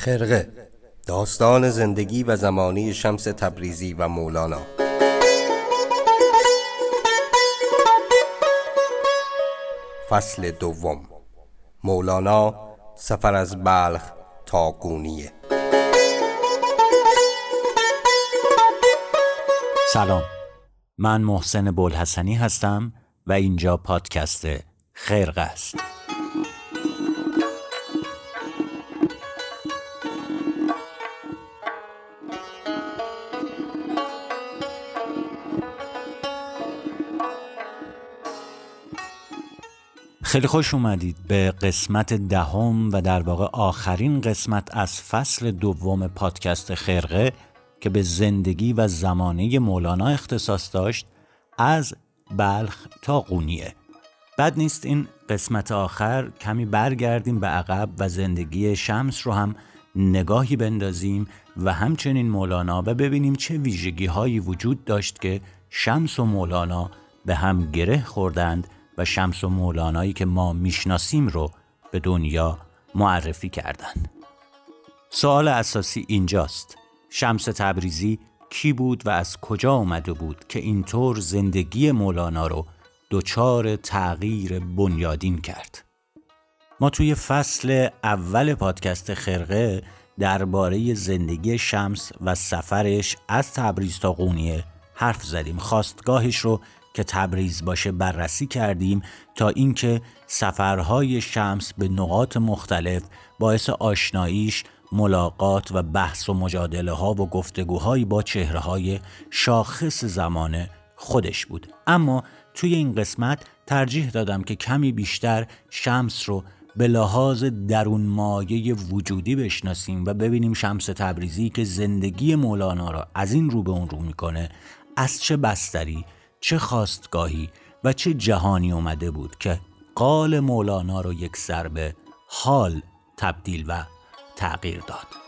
خرقه داستان زندگی و زمانی شمس تبریزی و مولانا. فصل دوم. مولانا سفر از بلخ تا گونیه. سلام. من محسن بولحسنی هستم و اینجا پادکست خرقه است. خیلی خوش اومدید به قسمت دهم و در واقع آخرین قسمت از فصل دوم پادکست خرقه که به زندگی و زمانه مولانا اختصاص داشت از بلخ تا قونیه. بد نیست این قسمت آخر کمی برگردیم به عقب و زندگی شمس رو هم نگاهی بندازیم و همچنین مولانا و ببینیم چه ویژگی هایی وجود داشت که شمس و مولانا به هم گره خوردند و شمس و مولانایی که ما می‌شناسیم رو به دنیا معرفی کردند. سوال اساسی اینجاست. شمس تبریزی کی بود و از کجا آمده بود که اینطور زندگی مولانا رو دچار تغییر بنیادین کرد؟ ما توی فصل اول پادکست خرقه درباره زندگی شمس و سفرش از تبریز تا قونیه حرف زدیم. خواستگاهش رو که تبریز باشه بررسی کردیم تا اینکه سفرهای شمس به نقاط مختلف باعث آشناییش ملاقات و بحث و مجادله ها و گفتگوهایی با چهره های شاخص زمان خودش بود. اما توی این قسمت ترجیح دادم که کمی بیشتر شمس رو به لحاظ درون مایه وجودی بشناسیم و ببینیم شمس تبریزی که زندگی مولانا را از این رو به اون رو می‌کنه از چه بستری چه خواستگاهی و چه جهانی اومده بود که قال مولانا رو یک سر به حال تبدیل و تغییر داد.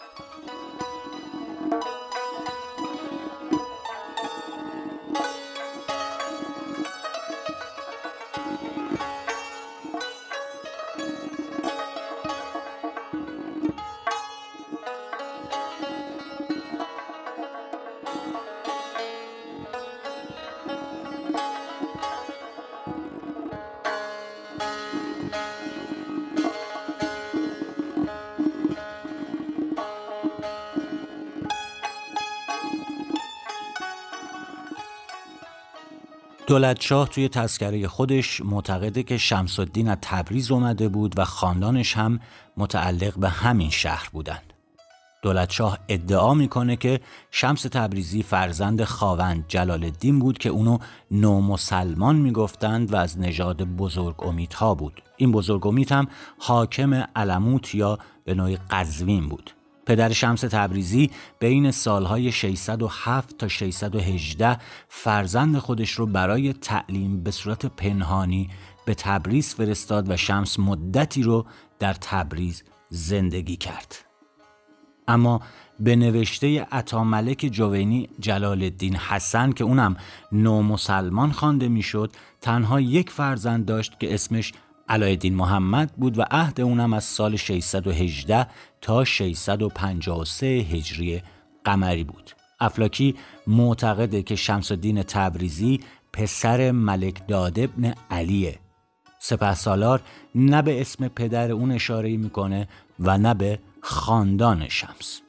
دولت توی تذکره خودش معتقده که شمس الدین از تبریز اومده بود و خاندانش هم متعلق به همین شهر بودند. دولت ادعا می‌کنه که شمس تبریزی فرزند خاوند جلال الدین بود که اونو نو مسلمان می‌گفتند و از نژاد بزرگ امیدها بود. این بزرگ امید هم حاکم علموت یا به نوعی قزوین بود. پدر شمس تبریزی بین سالهای 607 تا 618 فرزند خودش رو برای تعلیم به صورت پنهانی به تبریز فرستاد و شمس مدتی رو در تبریز زندگی کرد. اما به نوشته عطاملک جوینی جلال الدین حسن که اونم نو مسلمان خوانده می‌شد تنها یک فرزند داشت که اسمش علایالدین محمد بود و عهد اونم از سال 618 تا 653 هجری قمری بود. افلاکی معتقده که شمس الدین تبریزی پسر ملک داد ابن علیه. سپه سالار نه به اسم پدر اون اشاره می‌کنه و نه به خاندان شمس.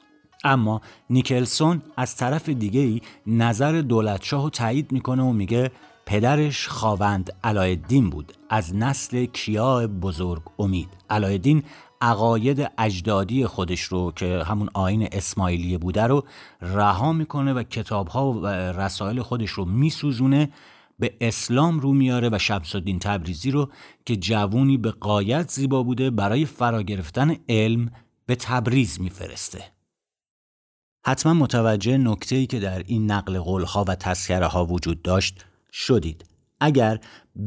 اما نیکلسون از طرف دیگه ای نظر دولتشاه رو تایید می‌کنه و میگه پدرش خاوند علایالدین بود. از نسل کیا بزرگ امید. علایالدین عقاید اجدادی خودش رو که همون آین اسماعیلیه بوده رو رها می‌کنه و کتابها و رسائل خودش رو میسوزونه به اسلام رو میاره و شمس الدین تبریزی رو که جوونی به قایت زیبا بوده برای فرا گرفتن علم به تبریز میفرسته. حتما متوجه نکته ای که در این نقل قولها و تسکره ها وجود داشت شدید اگر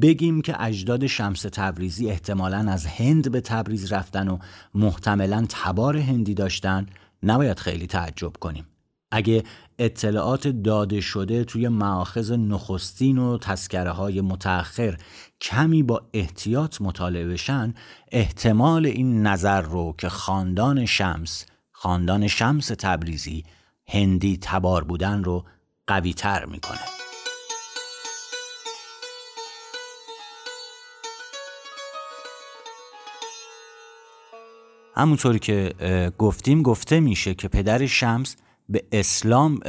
بگیم که اجداد شمس تبریزی احتمالا از هند به تبریز رفتن و محتملا تبار هندی داشتن نباید خیلی تعجب کنیم اگه اطلاعات داده شده توی معاخذ نخستین و تسکره های متأخر کمی با احتیاط مطالعه بشن احتمال این نظر رو که خاندان شمس خاندان شمس تبریزی هندی تبار بودن رو قوی تر می‌کنه. همونطوری که گفتیم گفته میشه که پدر شمس به اسلام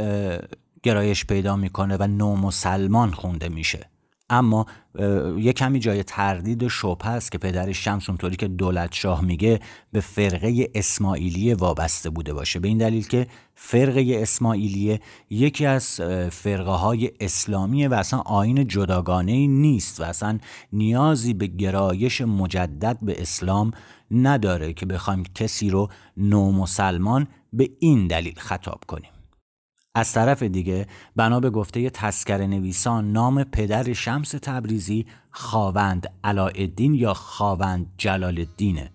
گرایش پیدا می‌کنه و نو مسلمان خونده میشه. اما یه کمی جای تردید و شبه است که پدر شمس اونطوری که دولت شاه میگه به فرقه اسماعیلیه وابسته بوده باشه. به این دلیل که فرقه اسماعیلیه یکی از فرقه های اسلامیه و اصلا آین جداگانه نیست و اصلا نیازی به گرایش مجدد به اسلام نداره که بخوایم کسی رو نو مسلمان به این دلیل خطاب کنیم. از طرف دیگه بنا به گفته تسکر نویسان نام پدر شمس تبریزی خاوند علایالدین یا خاوند جلال الدینه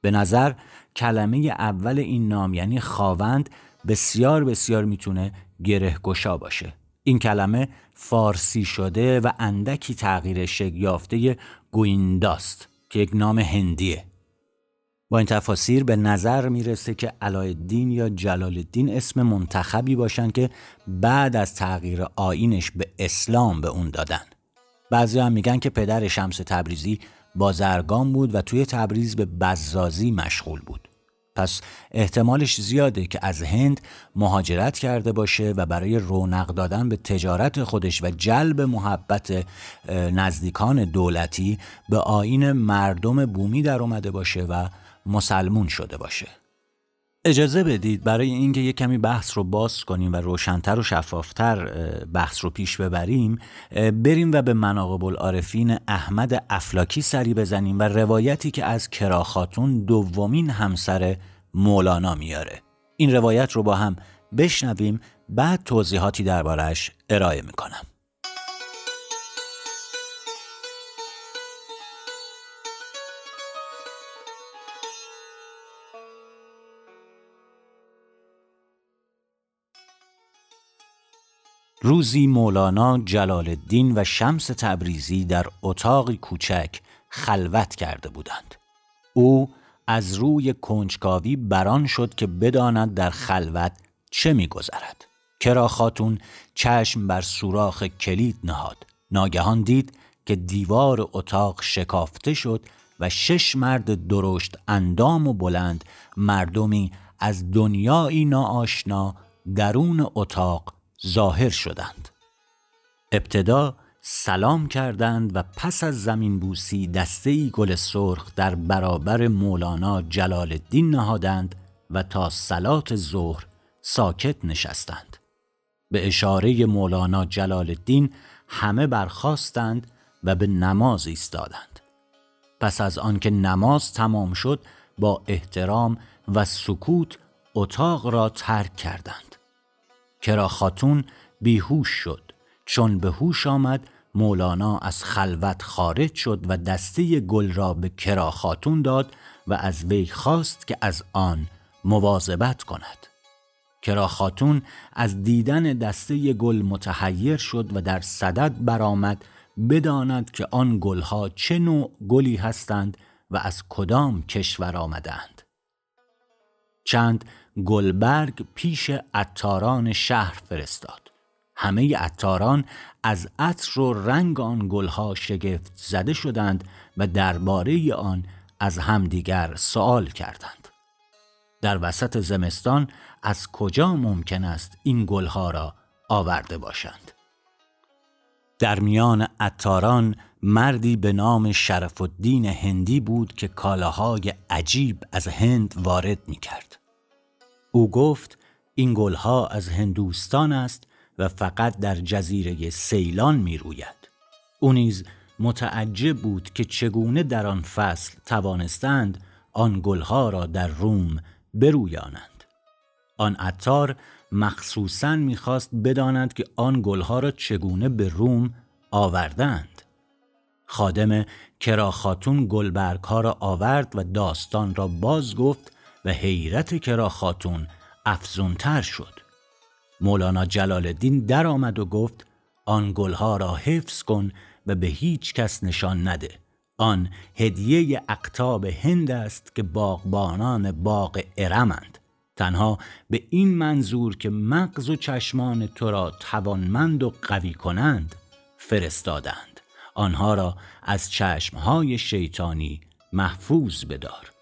به نظر کلمه اول این نام یعنی خاوند بسیار بسیار می‌تونه گره گشا باشه. این کلمه فارسی شده و اندکی تغییر شکل یافته گوینداست که یک نام هندیه. با این تفاسیر به نظر می‌رسه که علایالدین یا جلال الدین اسم منتخبی باشن که بعد از تغییر آینش به اسلام به اون دادن. بعضی هم میگن که پدر شمس تبریزی بازرگان بود و توی تبریز به بزازی مشغول بود. پس احتمالش زیاده که از هند مهاجرت کرده باشه و برای رونق دادن به تجارت خودش و جلب محبت نزدیکان دولتی به آین مردم بومی در اومده باشه و مسلمون شده باشه. اجازه بدید برای اینکه یک کمی بحث رو باز کنیم و روشنتر و شفافتر بحث رو پیش ببریم بریم و به مناقب العارفین احمد افلاکی سری بزنیم و روایتی که از کراخاتون دومین همسر مولانا میاره. این روایت رو با هم بشنویم بعد توضیحاتی دربارش ارائه می‌کنم. روزی مولانا جلال الدین و شمس تبریزی در اتاقی کوچک خلوت کرده بودند. او از روی کنجکاوی بران شد که بداند در خلوت چه میگذرد. کرا خاتون چشم بر سوراخ کلید نهاد. ناگهان دید که دیوار اتاق شکافته شد و شش مرد درشت اندام و بلند مردمی از دنیایی ناآشنا درون اتاق ظاهر شدند. ابتدا سلام کردند و پس از زمین بوسی دسته گل سرخ در برابر مولانا جلال الدین نهادند و تا سلات ظهر ساکت نشستند. به اشاره مولانا جلال الدین همه برخواستند و به نماز ایستادند. پس از آنکه نماز تمام شد با احترام و سکوت اتاق را ترک کردند. کرا خاتون بیهوش شد. چون به هوش آمد مولانا از خلوت خارج شد و دسته گل را به کرا خاتون داد و از وی خواست که از آن مواظبت کند. کرا خاتون از دیدن دسته گل متحیر شد و در صدد برآمد بداند که آن گلها چه نوع گلی هستند و از کدام کشور آمدند. چند گلبرگ پیش عطاران شهر فرستاد. همه عطاران از عطر و رنگ آن گلها شگفت زده شدند و درباره آن از همدیگر سوال کردند. در وسط زمستان از کجا ممکن است این گلها را آورده باشند؟ در میان عطاران مردی به نام شرف الدین هندی بود که کالاهای عجیب از هند وارد می کرد. او گفت این گلها از هندوستان است و فقط در جزیره سیلان می روید. او نیز متعجب بود که چگونه در آن فصل توانستند آن گلها را در روم برویانند. آن عطار مخصوصا می‌خواست بداند که آن گلها را چگونه به روم آوردند. خادم کراخاتون گلبرگ ها را آورد و داستان را باز گفت و حیرت کرا خاتون افزونتر شد. مولانا جلال الدین در آمد و گفت آن گلها را حفظ کن و به هیچ کس نشان نده. آن هدیه اقتاب هند است که باغبانان باغ ارمند. تنها به این منظور که مغز و چشمان تو را توانمند و قوی کنند فرستادند. آنها را از چشمهای شیطانی محفوظ بدار.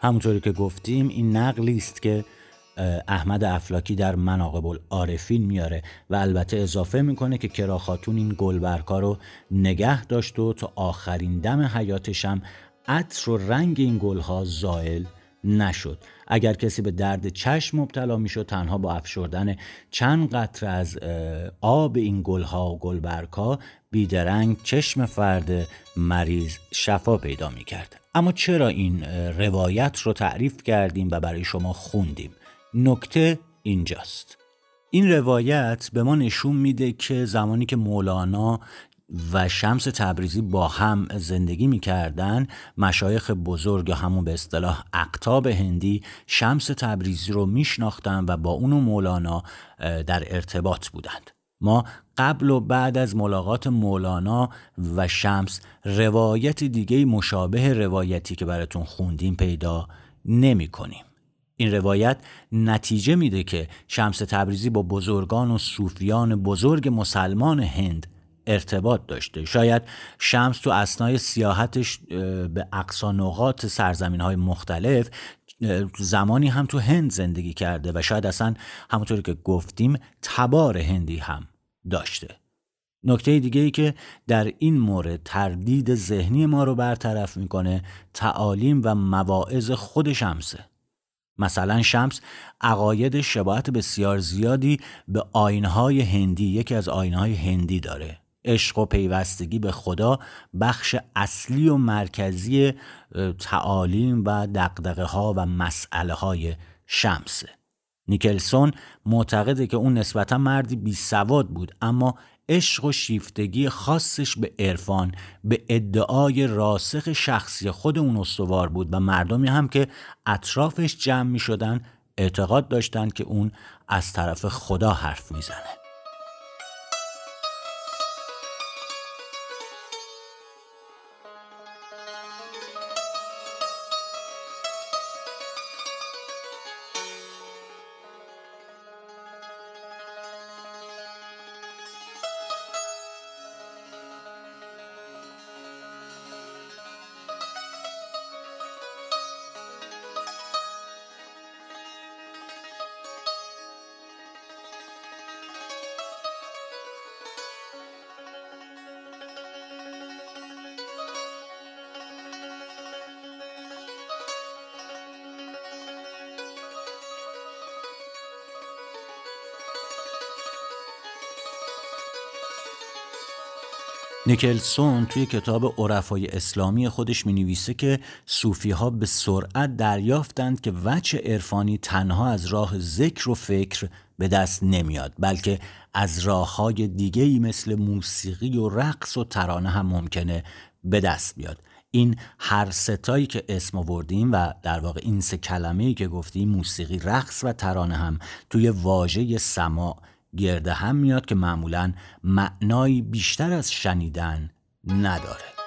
همونطوری که گفتیم این نقلی است که احمد افلاکی در مناقب العارفین میاره و البته اضافه می‌کنه که کرا خاتون این گلبرکا رو نگه داشت و تا آخرین دم حیاتش هم عطر و رنگ این گلها زائل نشد. اگر کسی به درد چشم مبتلا می‌شد تنها با افشردن چند قطره از آب این گلها و گلبرکا بیدرنگ چشم فرد مریض شفا پیدا می‌کرد. اما چرا این روایت رو تعریف کردیم و برای شما خوندیم؟ نکته اینجاست. این روایت به ما نشون میده که زمانی که مولانا و شمس تبریزی با هم زندگی می‌کردن مشایخ بزرگ یا همون به اصطلاح اقتاب هندی شمس تبریزی رو میشناختن و با اون و مولانا در ارتباط بودند ما قبل و بعد از ملاقات مولانا و شمس روایت دیگه مشابه روایتی که براتون خوندیم پیدا نمی کنیم. این روایت نتیجه میده که شمس تبریزی با بزرگان و صوفیان بزرگ مسلمان هند ارتباط داشته. شاید شمس تو اسنای سیاحتش به اقصا نقاط سرزمین های مختلف زمانی هم تو هند زندگی کرده و شاید اصلا همونطوری که گفتیم تبار هندی هم داشته. نکته دیگه ای که در این مورد تردید ذهنی ما رو برطرف می‌کنه تعالیم و مواعظ خود شمسه. مثلا شمس عقاید شباهت بسیار زیادی به آینهای هندی یکی از آینهای هندی داره. عشق و پیوستگی به خدا بخش اصلی و مرکزی تعالیم و دقدقه ها و مسئله های شمسه نیکلسون معتقده که اون نسبتا مردی بی سواد بود اما عشق و شیفتگی خاصش به عرفان به ادعای راسخ شخصی خود اون استوار بود و مردمی هم که اطرافش جمع می شدن اعتقاد داشتند که اون از طرف خدا حرف می‌زنه. نیکلسون توی کتاب عرفای اسلامی خودش می نویسه که صوفی ها به سرعت دریافتند که وچه عرفانی تنها از راه ذکر و فکر به دست نمیاد بلکه از راه های دیگه ای مثل موسیقی و رقص و ترانه هم ممکنه به دست بیاد. این هر ستایی که اسم آوردیم و در واقع این سه کلمه ای که گفتیم موسیقی رقص و ترانه هم توی واژه سماع گرده هم میاد که معمولا معنایی بیشتر از شنیدن نداره.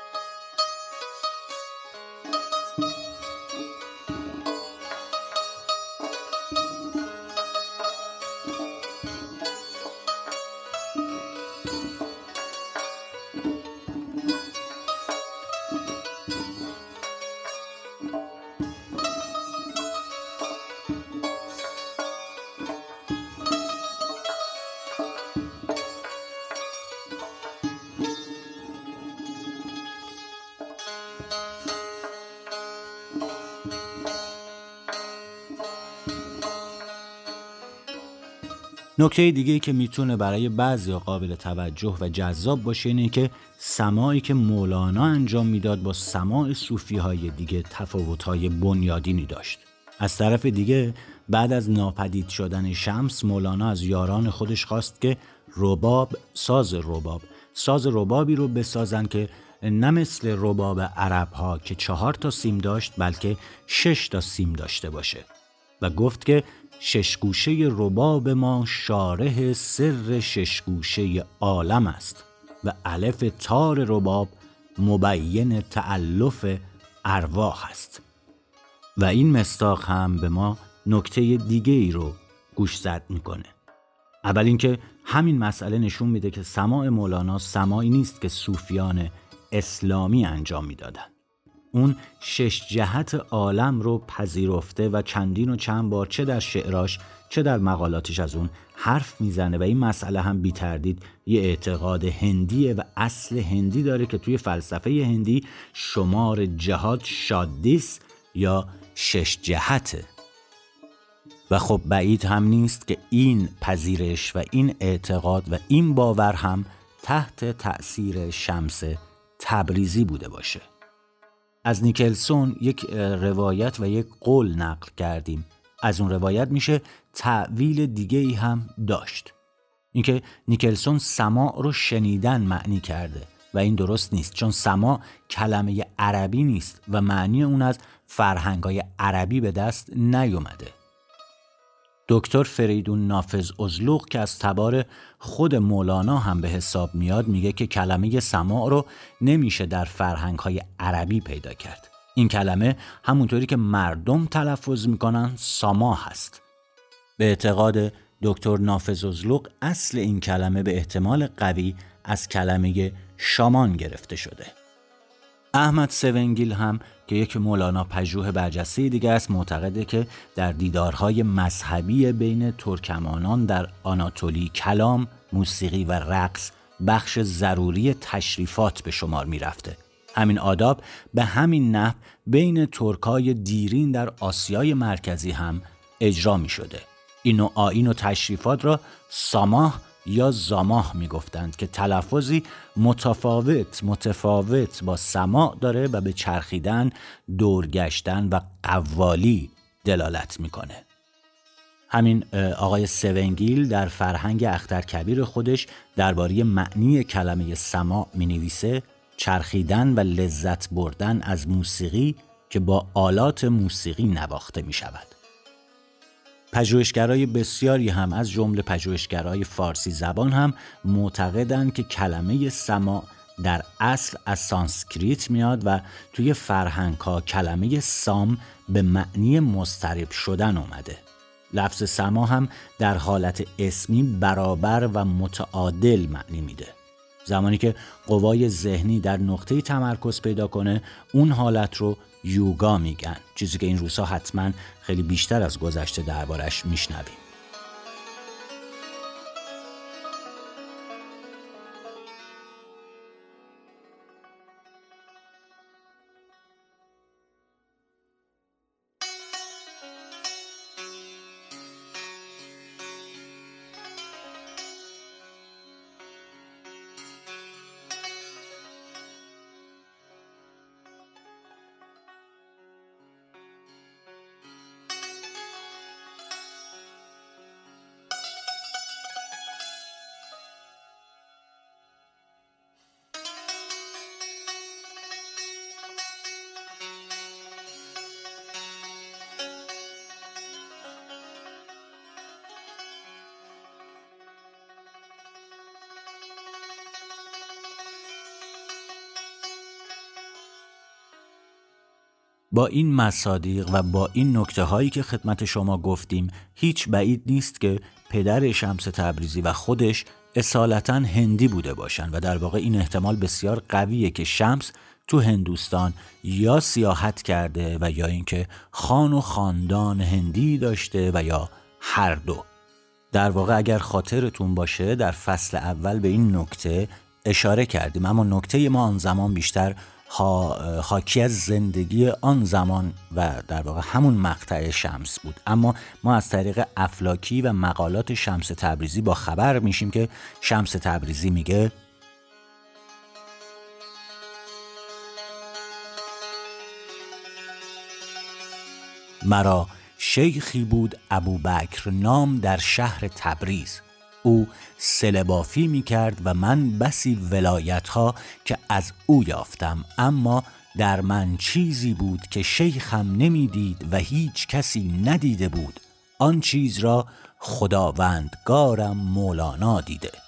نکته دیگه که می‌تونه برای بعضی قابل توجه و جذاب باشه اینه که سماعی که مولانا انجام می‌داد با سماع صوفی های دیگه تفاوت های بنیادینی داشت. از طرف دیگه بعد از ناپدید شدن شمس مولانا از یاران خودش خواست که رباب ساز رباب ساز ربابی رو بسازن که نه مثل رباب عرب ها که چهار تا سیم داشت بلکه شش تا سیم داشته باشه و گفت که ششگوشه رباب ما شارح سر ششگوشه عالم است و الف تار رباب مبین تعلف ارواح است. و این مستاق هم به ما نکته دیگه ای رو گوش زد می‌کنه. اول اینکه همین مسئله نشون میده که سماع مولانا سماعی نیست که صوفیان اسلامی انجام می‌دادند اون شش جهت عالم رو پذیرفته و چندین و چند بار چه در شعراش چه در مقالاتش از اون حرف می‌زنه و این مسئله هم بی تردید یه اعتقاد هندیه و اصل هندی داره که توی فلسفه هندی شمار جهات شادیس یا شش جهته. و خب بعید هم نیست که این پذیرش و این اعتقاد و این باور هم تحت تأثیر شمس تبریزی بوده باشه. از نیکلسون یک روایت و یک قول نقل کردیم. از اون روایت میشه تعویل دیگه ای هم داشت. اینکه نیکلسون سماع رو شنیدن معنی کرده و این درست نیست چون سماع کلمه عربی نیست و معنی اون از فرهنگای عربی به دست نیومده. دکتر فریدون نافذ ازلوق که از تبار خود مولانا هم به حساب میاد میگه که کلمه سماع رو نمیشه در فرهنگ های عربی پیدا کرد. این کلمه همونطوری که مردم تلفظ می‌کنن سما هست. به اعتقاد دکتر نافذ ازلوق اصل این کلمه به احتمال قوی از کلمه شامان گرفته شده. احمد سونگیل هم که یک مولانا پژوه برجسته دیگه است معتقده که در دیدارهای مذهبی بین ترکمانان در آناتولی کلام، موسیقی و رقص بخش ضروری تشریفات به شمار می رفته. همین آداب به همین نحو بین ترکای دیرین در آسیای مرکزی هم اجرا می شده. این نوع آین و تشریفات را ساماه یا زاماه می‌گفتند که تلفظی متفاوت متفاوت با سماع داره و به چرخیدن دورگشتن و قوالی دلالت می‌کنه همین آقای سونگیل در فرهنگ اختر کبیر خودش درباره معنی کلمه سماع می نویسه چرخیدن و لذت بردن از موسیقی که با آلات موسیقی نواخته می شود. پژوهشگرای بسیاری هم از جمله پژوهشگرای فارسی زبان هم معتقدند که کلمه سما در اصل از سانسکریت میاد و توی فرهنگ ها کلمه سام به معنی مسترب شدن اومده. لفظ سما هم در حالت اسمی برابر و متعادل معنی میده. زمانی که قوای ذهنی در نقطه تمرکز پیدا کنه اون حالت رو یوگا میگن. چیزی که این روزها حتما خیلی بیشتر از گذشته دربارش میشنویم. با این مصادیق و با این نکته هایی که خدمت شما گفتیم هیچ بعید نیست که پدر شمس تبریزی و خودش اصالتا هندی بوده باشند و در واقع این احتمال بسیار قویه که شمس تو هندوستان یا سیاحت کرده و یا اینکه خان و خاندان هندی داشته و یا هر دو. در واقع اگر خاطرتون باشه در فصل اول به این نکته اشاره کردیم اما نکته ما آن زمان بیشتر حاکی از زندگی آن زمان و در واقع همون مقطع شمس بود. اما ما از طریق افلاکی و مقالات شمس تبریزی با خبر میشیم که شمس تبریزی میگه مرا شیخی بود ابوبکر نام در شهر تبریز. او سلبافی می کرد و من بسی ولایت ها که از او یافتم. اما در من چیزی بود که شیخم نمی‌دید و هیچ کسی ندیده بود. آن چیز را خداوندگارم مولانا دیده.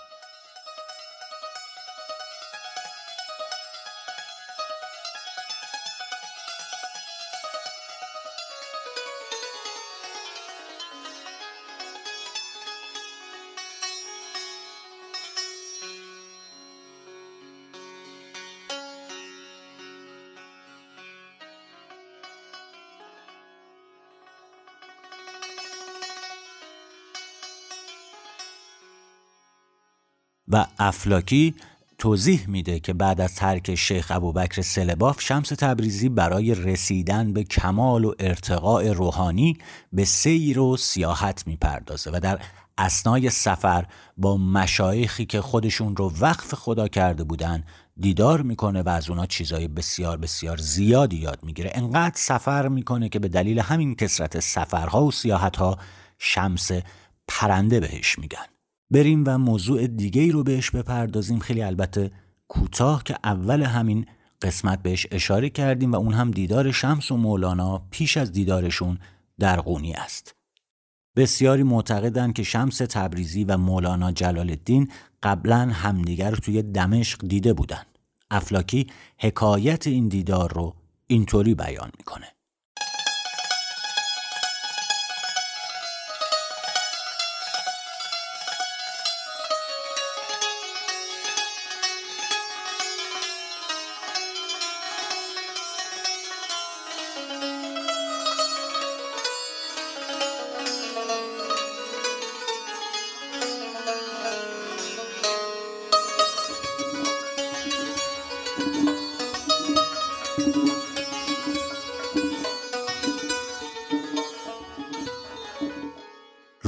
افلاکی توضیح میده که بعد از ترک شیخ ابوبکر سلباف شمس تبریزی برای رسیدن به کمال و ارتقاء روحانی به سیر و سیاحت می‌پردازه و در اسنای سفر با مشایخی که خودشون رو وقف خدا کرده بودن دیدار می‌کنه و از اونا چیزای بسیار بسیار زیادی یاد می‌گیره. انقدر سفر می‌کنه که به دلیل همین کسرت سفرها و سیاحتها شمس پرنده بهش میگن. بریم و موضوع دیگه ای رو بهش بپردازیم خیلی البته کوتاه که اول همین قسمت بهش اشاره کردیم و اون هم دیدار شمس و مولانا پیش از دیدارشون در قونی است. بسیاری معتقدند که شمس تبریزی و مولانا جلال الدین قبلا همدیگر رو توی دمشق دیده بودن. افلاکی حکایت این دیدار رو اینطوری بیان می‌کنه.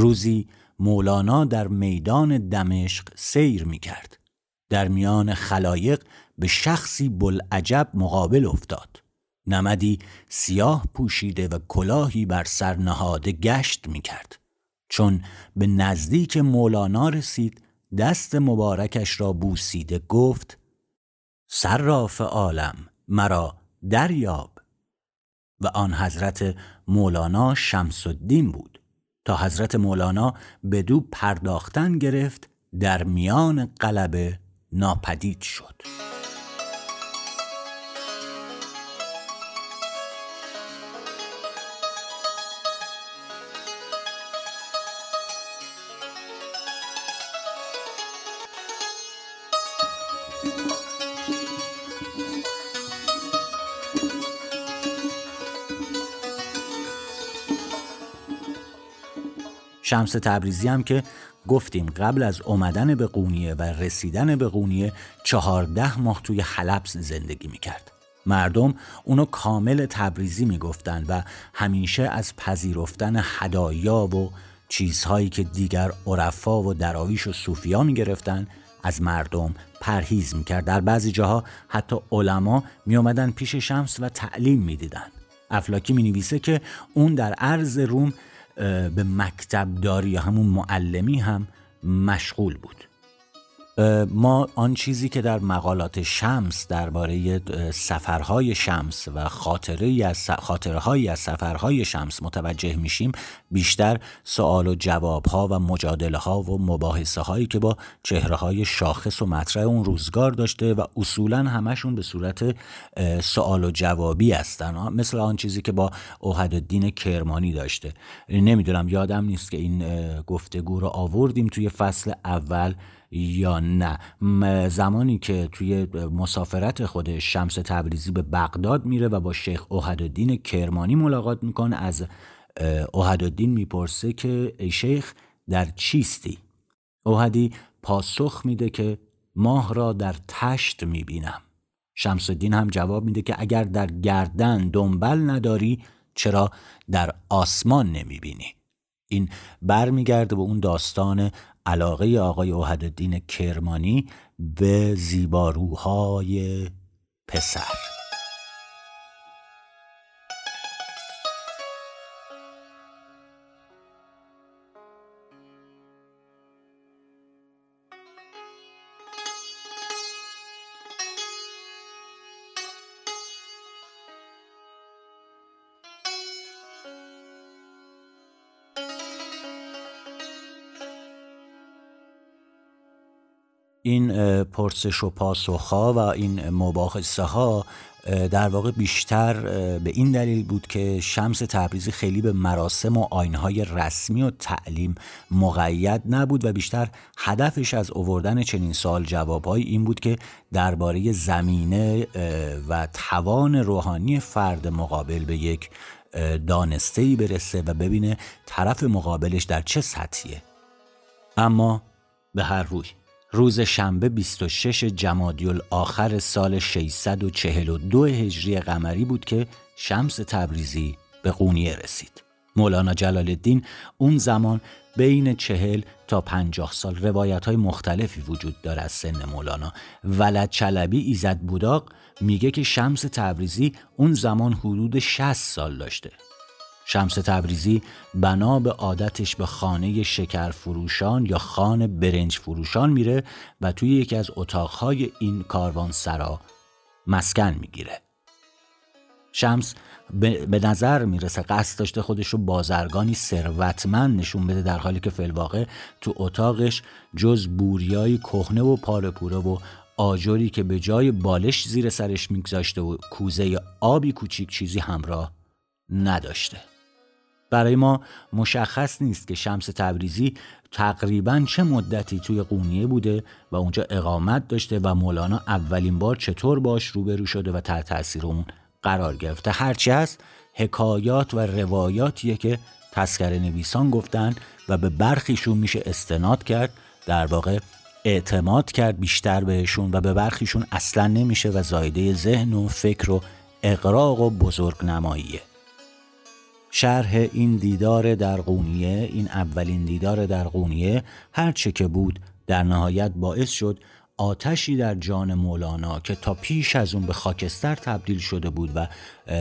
روزی مولانا در میدان دمشق سیر می کرد. در میان خلایق به شخصی بلعجب مقابل افتاد. نمدی سیاه پوشیده و کلاهی بر سر نهاده گشت می کرد. چون به نزدیک مولانا رسید دست مبارکش را بوسیده گفت سراف عالم مرا دریاب و آن حضرت مولانا شمس الدین بود تا حضرت مولانا به دو پرداختن گرفت در میان قلبه ناپدید شد. شمس تبریزی هم که گفتیم قبل از اومدن به قونیه و رسیدن به قونیه چهارده ماه توی حلبس زندگی می‌کرد. مردم اونو کامل تبریزی می‌گفتند و همیشه از پذیرفتن هدایا و چیزهایی که دیگر عرفا و دراویش و صوفیا می‌گرفتن از مردم پرهیز می‌کرد در بعضی جاها حتی علما می پیش شمس و تعلیم می‌دیدند افلاکی می نویسه که اون در عرض روم به مکتب داری یا همون معلمی هم مشغول بود. ما آن چیزی که در مقالات شمس درباره سفرهای شمس و خاطره از خاطرهایی از سفرهای شمس متوجه میشیم بیشتر سوال و جوابها و مجادله ها و مباحثه هایی که با چهره های شاخص و مطرح اون روزگار داشته و اصولا همشون به صورت سوال و جوابی هستن. مثل آن چیزی که با اوهد الدین کرمانی داشته. نمی‌دونم یادم نیست که این گفتگو رو آوردیم توی فصل اول. یا نه. زمانی که توی مسافرت خود شمس تبریزی به بغداد میره و با شیخ اوهدالدین کرمانی ملاقات می‌کنه از اوهدالدین می‌پرسه که ای شیخ در چیستی؟ اوهدی پاسخ میده که ماه را در تشت می‌بینم. شمس الدین هم جواب میده که اگر در گردن دنبل نداری چرا در آسمان نمی‌بینی؟ این برمیگرده به اون داستان علاقه آقای اوهدالدین کرمانی به زیباروهای پسر. این پرسش و پاسخها و این مباحثه ها در واقع بیشتر به این دلیل بود که شمس تبریزی خیلی به مراسم و آینهای رسمی و تعلیم مقید نبود و بیشتر هدفش از اووردن چنین سال جوابهایی این بود که درباره زمینه و توان روحانی فرد مقابل به یک دانسته ای برسه و ببینه طرف مقابلش در چه سطحیه. اما به هر روی. روز شنبه 26 جمادی آخر سال 642 هجری قمری بود که شمس تبریزی به قونیه رسید. مولانا جلال الدین اون زمان بین چهل تا پنجاه سال روایت های مختلفی وجود داره از سن مولانا ولد چلبی ایزد بوداق میگه که شمس تبریزی اون زمان حدود 60 سال داشته شمس تبریزی بنا به عادتش به خانه شکر فروشان یا خانه برنج فروشان میره و توی یکی از اتاقهای این کاروان سرا مسکن می‌گیره. شمس به نظر می‌رسه قصد داشته خودش رو بازرگانی ثروتمند نشون بده در حالی که فلواقع تو اتاقش جز بوریای کهنه و پارپوره و آجری که به جای بالش زیر سرش میگذاشته و کوزه آبی کوچیک چیزی همراه نداشته. برای ما مشخص نیست که شمس تبریزی تقریبا چه مدتی توی قونیه بوده و اونجا اقامت داشته و مولانا اولین بار چطور باش روبرو شده و تحت تاثیر اون قرار گرفته. هرچی هست حکایات و روایاتیه که تسکر نویسان گفتن و به برخیشون میشه استناد کرد در واقع اعتماد کرد بیشتر بهشون و به برخیشون اصلا نمیشه و زایده ذهن و فکر و اقراق و بزرگ نماییه شرح این دیدار در قونیه این اولین دیدار در قونیه هرچه که بود در نهایت باعث شد آتشی در جان مولانا که تا پیش از اون به خاکستر تبدیل شده بود و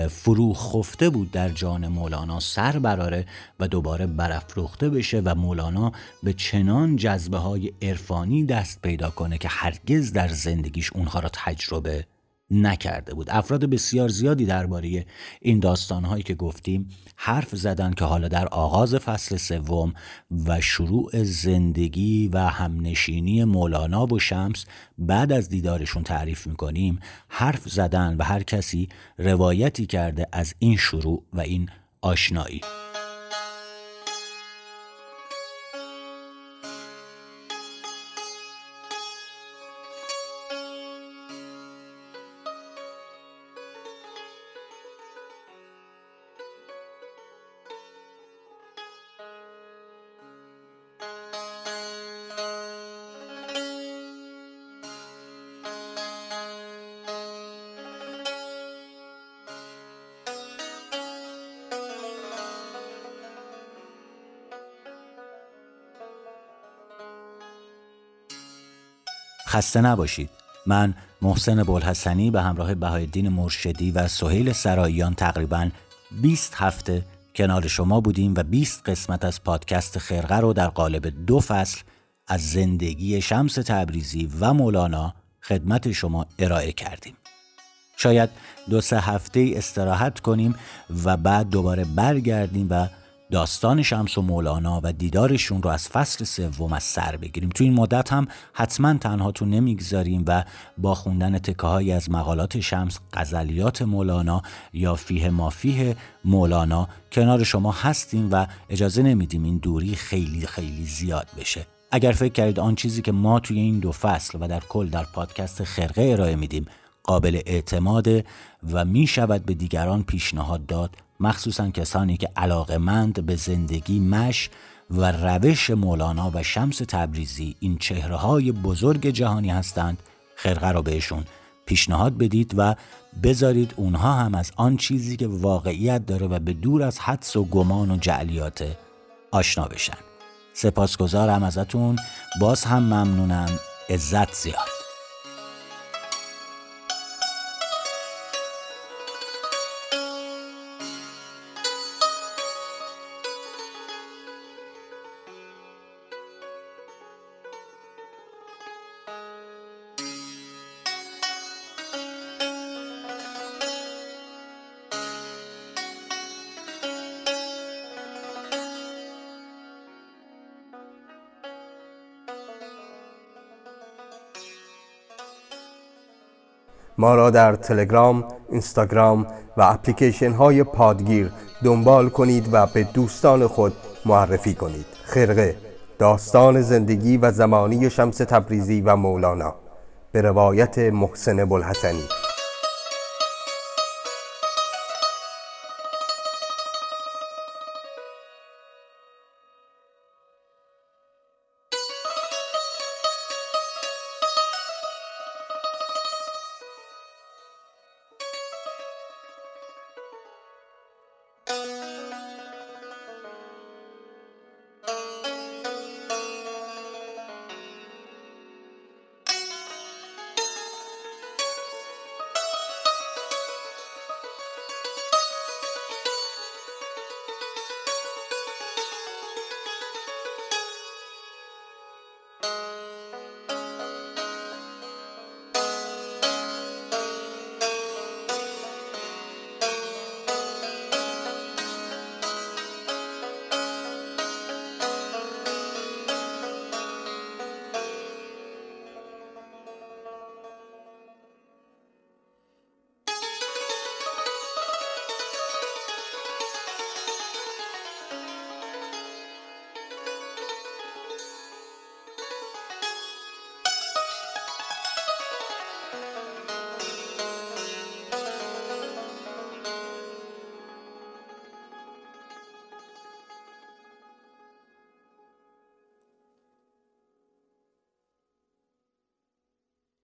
فرو خفته بود در جان مولانا سر براره و دوباره برافروخته بشه و مولانا به چنان جذبه های عرفانی دست پیدا کنه که هرگز در زندگیش اونها را تجربه نکرده بود. افراد بسیار زیادی درباره این داستانهایی که گفتیم حرف زدن که حالا در آغاز فصل سوم و شروع زندگی و همنشینی مولانا و شمس بعد از دیدارشون تعریف می‌کنیم حرف زدن و هر کسی روایتی کرده از این شروع و این آشنایی. خسته نباشید من محسن بلحسنی به همراه بهایالدین مرشدی و سهیل سراییان تقریبا 20 هفته کنار شما بودیم و 20 قسمت از پادکست خرقه رو در قالب دو فصل از زندگی شمس تبریزی و مولانا خدمت شما ارائه کردیم. شاید دو سه هفته استراحت کنیم و بعد دوباره برگردیم و داستان شمس و مولانا و دیدارشون رو از فصل سوم از سر بگیریم. تو این مدت هم حتما تنها تو نمی‌گذاریم و با خوندن تکه از مقالات شمس غزلیات مولانا یا فیه مافیه مولانا کنار شما هستیم و اجازه نمیدیم این دوری خیلی خیلی زیاد بشه. اگر فکر کردید آن چیزی که ما توی این دو فصل و در کل در پادکست خرقه ارائه میدیم قابل اعتماده و می شود به دیگران پیشنهاد داد مخصوصا کسانی که علاقمند به زندگی مش و روش مولانا و شمس تبریزی این چهره های بزرگ جهانی هستند خرقه را بهشون پیشنهاد بدید و بذارید اونها هم از آن چیزی که واقعیت داره و به دور از حدس و گمان و جعلیات آشنا بشن. سپاسگزارم ازتون. باز هم ممنونم. عزت زیاد. ما را در تلگرام، اینستاگرام و اپلیکیشن های پادگیر دنبال کنید و به دوستان خود معرفی کنید. خرقه داستان زندگی و زمانی شمس تبریزی و مولانا. به روایت محسن بلحسنی